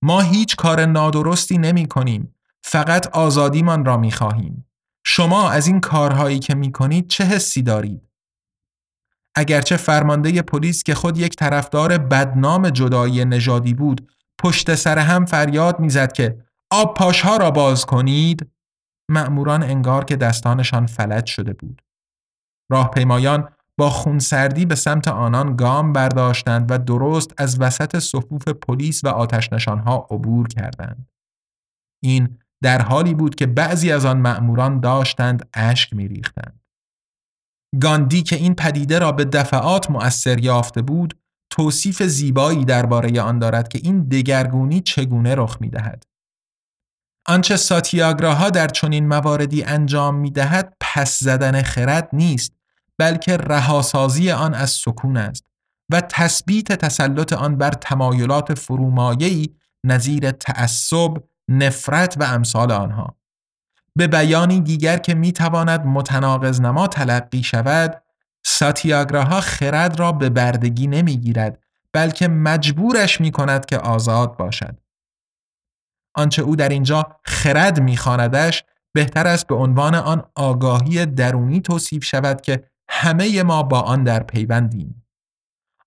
ما هیچ کار نادرستی نمی کنیم. فقط آزادیمان را می خواهیم. شما از این کارهایی که می کنید چه حسی دارید؟ اگرچه فرمانده پلیس که خود یک طرفدار بدنام جدایی نژادی بود پشت سر هم فریاد می‌زد که آب پاشها را باز کنید مأموران انگار که دستانشان فلج شده بود. راهپیمایان با خونسردی به سمت آنان گام برداشتند و درست از وسط صفوف پلیس و آتشنشانها عبور کردند. این در حالی بود که بعضی از آن مأموران داشتند اشک میریختند. گاندی که این پدیده را به دفعات مؤثر یافته بود توصیف زیبایی درباره آن دارد که این دگرگونی چگونه رخ می دهد. آنچه ساتیاگراها در چنین مواردی انجام می دهد پس زدن خرد نیست بلکه رهاسازی آن از سکون است و تثبیت تسلط آن بر تمایلات فرومایه‌ای نظیر تعصب، نفرت و امثال آنها. به بیانی دیگر که می تواند متناقض نما تلقی شود ساتیاگراها خرد را به بردگی نمی گیرد بلکه مجبورش می کند که آزاد باشد. آنچه او در اینجا خرد می خاندش بهتر است به عنوان آن آگاهی درونی توصیف شود که همه ما با آن در پیوندیم.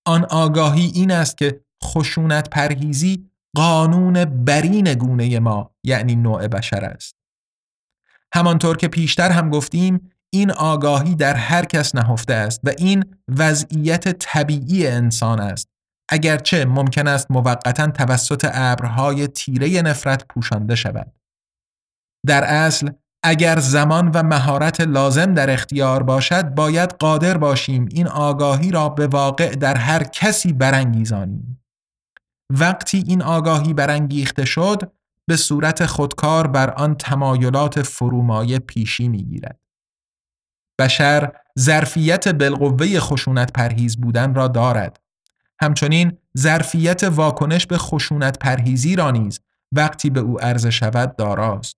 آن آگاهی این است که خشونت پرهیزی قانون برین گونه ما یعنی نوع بشر است. همانطور که پیشتر هم گفتیم این آگاهی در هر کس نهفته است و این وضعیت طبیعی انسان است. اگرچه ممکن است موقتا توسط ابرهای تیره نفرت پوشانده شود. در اصل اگر زمان و مهارت لازم در اختیار باشد باید قادر باشیم این آگاهی را به واقع در هر کسی برانگیزانیم. وقتی این آگاهی برانگیخته شد به صورت خودکار بر آن تمایلات فرومایه پیشی می‌گیرد. بشر ظرفیت بالقوه خشونت پرهیز بودن را دارد. همچنین ظرفیت واکنش به خشونت پرهیزی را نیز وقتی به او عرضه شود داراست.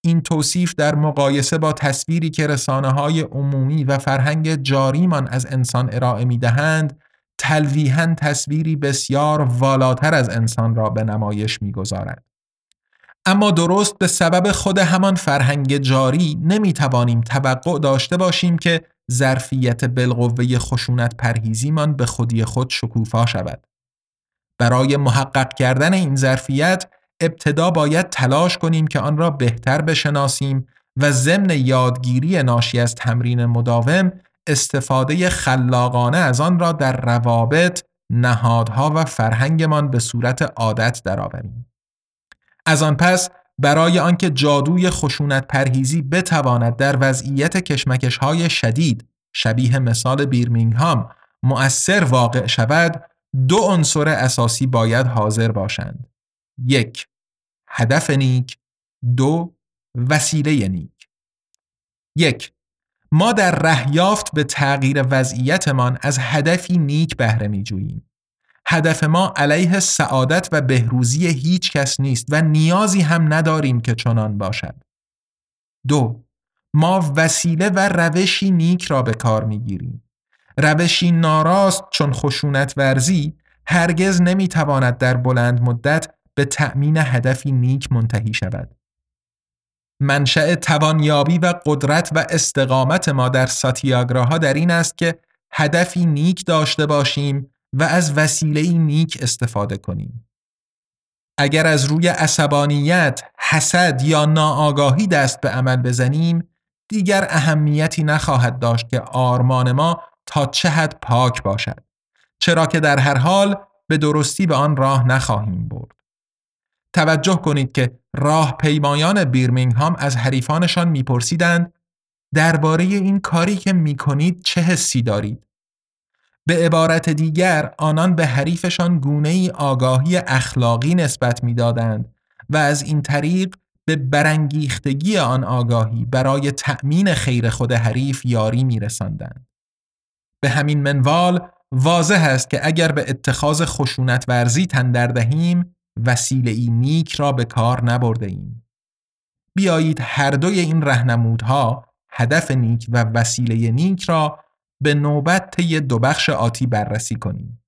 این توصیف در مقایسه با تصویری که رسانه های عمومی و فرهنگ جاریمان از انسان ارائه می دهند تلویحا تصویری بسیار والاتر از انسان را به نمایش می‌گذارد. اما درست به سبب خود همان فرهنگ جاری نمی توانیم توقع داشته باشیم که ظرفیت بالقوه خشونت پرهیزیمان به خودی خود شکوفا شود. برای محقق کردن این ظرفیت ابتدا باید تلاش کنیم که آن را بهتر بشناسیم و ضمن یادگیری ناشی از تمرین مداوم استفاده خلاقانه از آن را در روابط، نهادها و فرهنگمان به صورت عادت درآوریم. از آن پس برای آنکه جادوی خشونت پرهیزی بتواند در وضعیت کشمکش های شدید شبیه مثال بیرمینگهام مؤثر واقع شود دو عنصر اساسی باید حاضر باشند. یک هدف نیک. دو وسیله نیک. یک ما در رهیافت به تغییر وضعیتمان از هدفی نیک بهره می جوییم. هدف ما علیه سعادت و بهروزی هیچ کس نیست و نیازی هم نداریم که چنان باشد. دو ما وسیله و روشی نیک را به کار می گیریم. روشی ناراست چون خشونت ورزی هرگز نمی تواند در بلند مدت به تأمین هدفی نیک منتهی شود. منشأ توانیابی و قدرت و استقامت ما در ساتیاگراها در این است که هدفی نیک داشته باشیم و از وسیله نیک استفاده کنیم. اگر از روی عصبانیت، حسد یا ناآگاهی دست به عمل بزنیم، دیگر اهمیتی نخواهد داشت که آرمان ما تا چه حد پاک باشد. چرا که در هر حال به درستی به آن راه نخواهیم برد. توجه کنید که راه پیمایان بیرمینگهام از حریفانشان میپرسیدند درباره این کاری که می‌کنید چه حسی دارید؟ به عبارت دیگر آنان به حریفشان گونه ای آگاهی اخلاقی نسبت می‌دادند و از این طریق به برانگیختگی آن آگاهی برای تأمین خیر خود حریف یاری میرساندند. به همین منوال واضح است که اگر به اتخاذ خشونت ورزی تندر دهیم وسیله ای نیک را به کار نبرده ایم. بیایید هر دوی این رهنمودها هدف نیک و وسیله نیک را به نوبت طی دو بخش آتی بررسی کنیم.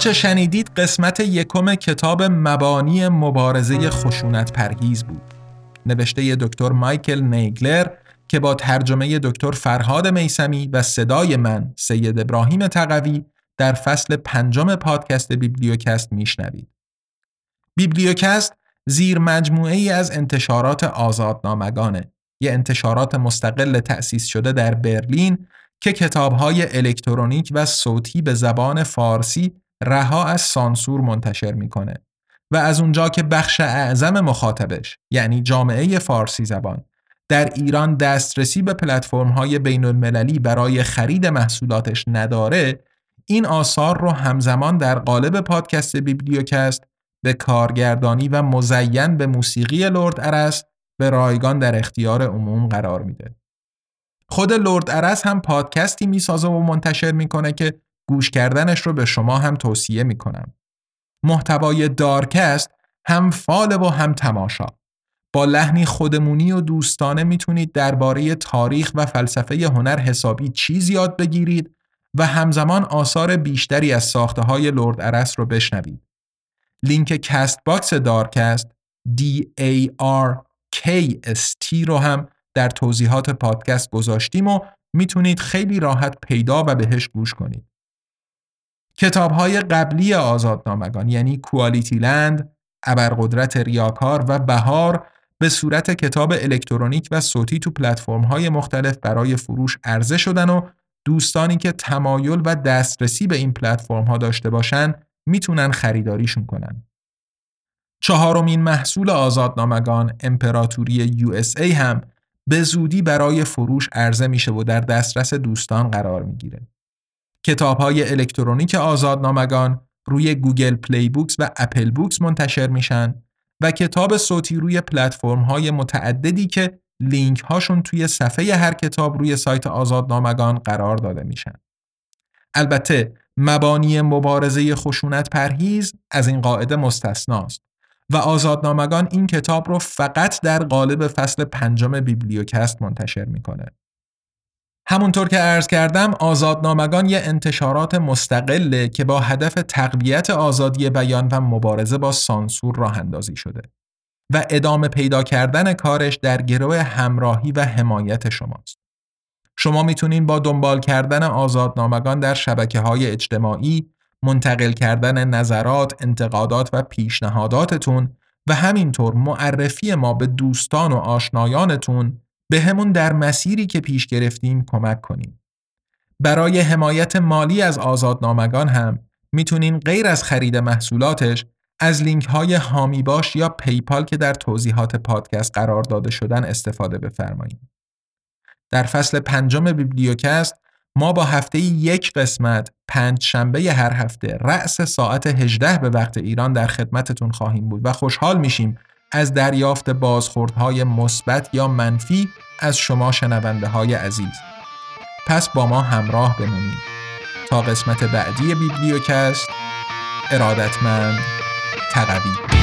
آنچه شنیدید قسمت یکم کتاب مبانی مبارزه خشونت پرهیز بود. نوشته دکتر مایکل نیگلر که با ترجمه دکتر فرهاد میسمی و صدای من سید ابراهیم تقوی در فصل پنجم پادکست بیبلیوکست میشنوید. بیبلیوکست زیر مجموعه ای از انتشارات آزادنامگانه یه انتشارات مستقل تأسیس شده در برلین که کتابهای الکترونیک و صوتی به زبان فارسی رها از سانسور منتشر می‌کنه و از اونجا که بخش اعظم مخاطبش یعنی جامعه فارسی زبان در ایران دسترسی به پلتفرم های بین المللی برای خرید محصولاتش نداره این آثار رو همزمان در قالب پادکست بیبلیوکست به کارگردانی و مزین به موسیقی لرد ارس به رایگان در اختیار عموم قرار میده. خود لرد ارس هم پادکستی می‌سازه و منتشر می‌کنه که گوش کردنش رو به شما هم توصیه می‌کنم. محتوای دارکست هم فال و هم تماشا. با لحنی خودمونی و دوستانه می‌تونید درباره تاریخ و فلسفه هنر حسابی چیز یاد بگیرید و همزمان آثار بیشتری از ساخته های لرد ارس رو بشنوید. لینک Castbox دارکست D A R K S T رو هم در توضیحات پادکست گذاشتیم و می‌تونید خیلی راحت پیدا و بهش گوش کنید. کتاب های قبلی آزادنامگان یعنی QualityLand، ابرقدرت ریاکار و بهار به صورت کتاب الکترونیک و صوتی تو پلتفرم های مختلف برای فروش عرضه شدن و دوستانی که تمایل و دسترسی به این پلتفرم ها داشته باشن می‌تونن خریداریشون کنن. چهارمین محصول آزادنامگان امپراتوری USA هم به زودی برای فروش عرضه میشه و در دسترس دوستان قرار می‌گیره. کتاب های الکترونیک آزادنامگان روی Google Play Books و Apple Books منتشر میشن و کتاب صوتی روی پلتفرم های متعددی که لینک هاشون توی صفحه هر کتاب روی سایت آزادنامگان قرار داده میشن. البته مبانی مبارزه خشونت پرهیز از این قاعده مستثناست و آزادنامگان این کتاب رو فقط در قالب فصل پنجم بیبلیوکست منتشر می‌کنه. همونطور که عرض کردم آزادنامگان یه انتشارات مستقله که با هدف تقویت آزادی بیان و مبارزه با سانسور راه اندازی شده و ادامه پیدا کردن کارش در گروه همراهی و حمایت شماست. شما می‌تونین با دنبال کردن آزادنامگان در شبکه های اجتماعی منتقل کردن نظرات، انتقادات و پیشنهاداتتون و همینطور معرفی ما به دوستان و آشنایانتون به همون در مسیری که پیش گرفتیم کمک کنیم. برای حمایت مالی از آزادنامگان هم می‌تونین غیر از خرید محصولاتش از لینک های هامی باش یا پیپال که در توضیحات پادکست قرار داده شدن استفاده بفرمایید. در فصل پنجم بیبلیوکست ما با هفته یک قسمت پنج شنبه هر هفته رأس ساعت 18 به وقت ایران در خدمتتون خواهیم بود و خوشحال میشیم از دریافت بازخوردهای مثبت یا منفی از شما شنونده های عزیز. پس با ما همراه بمونید. تا قسمت بعدی بیبلیوکست ارادتمند تقوی.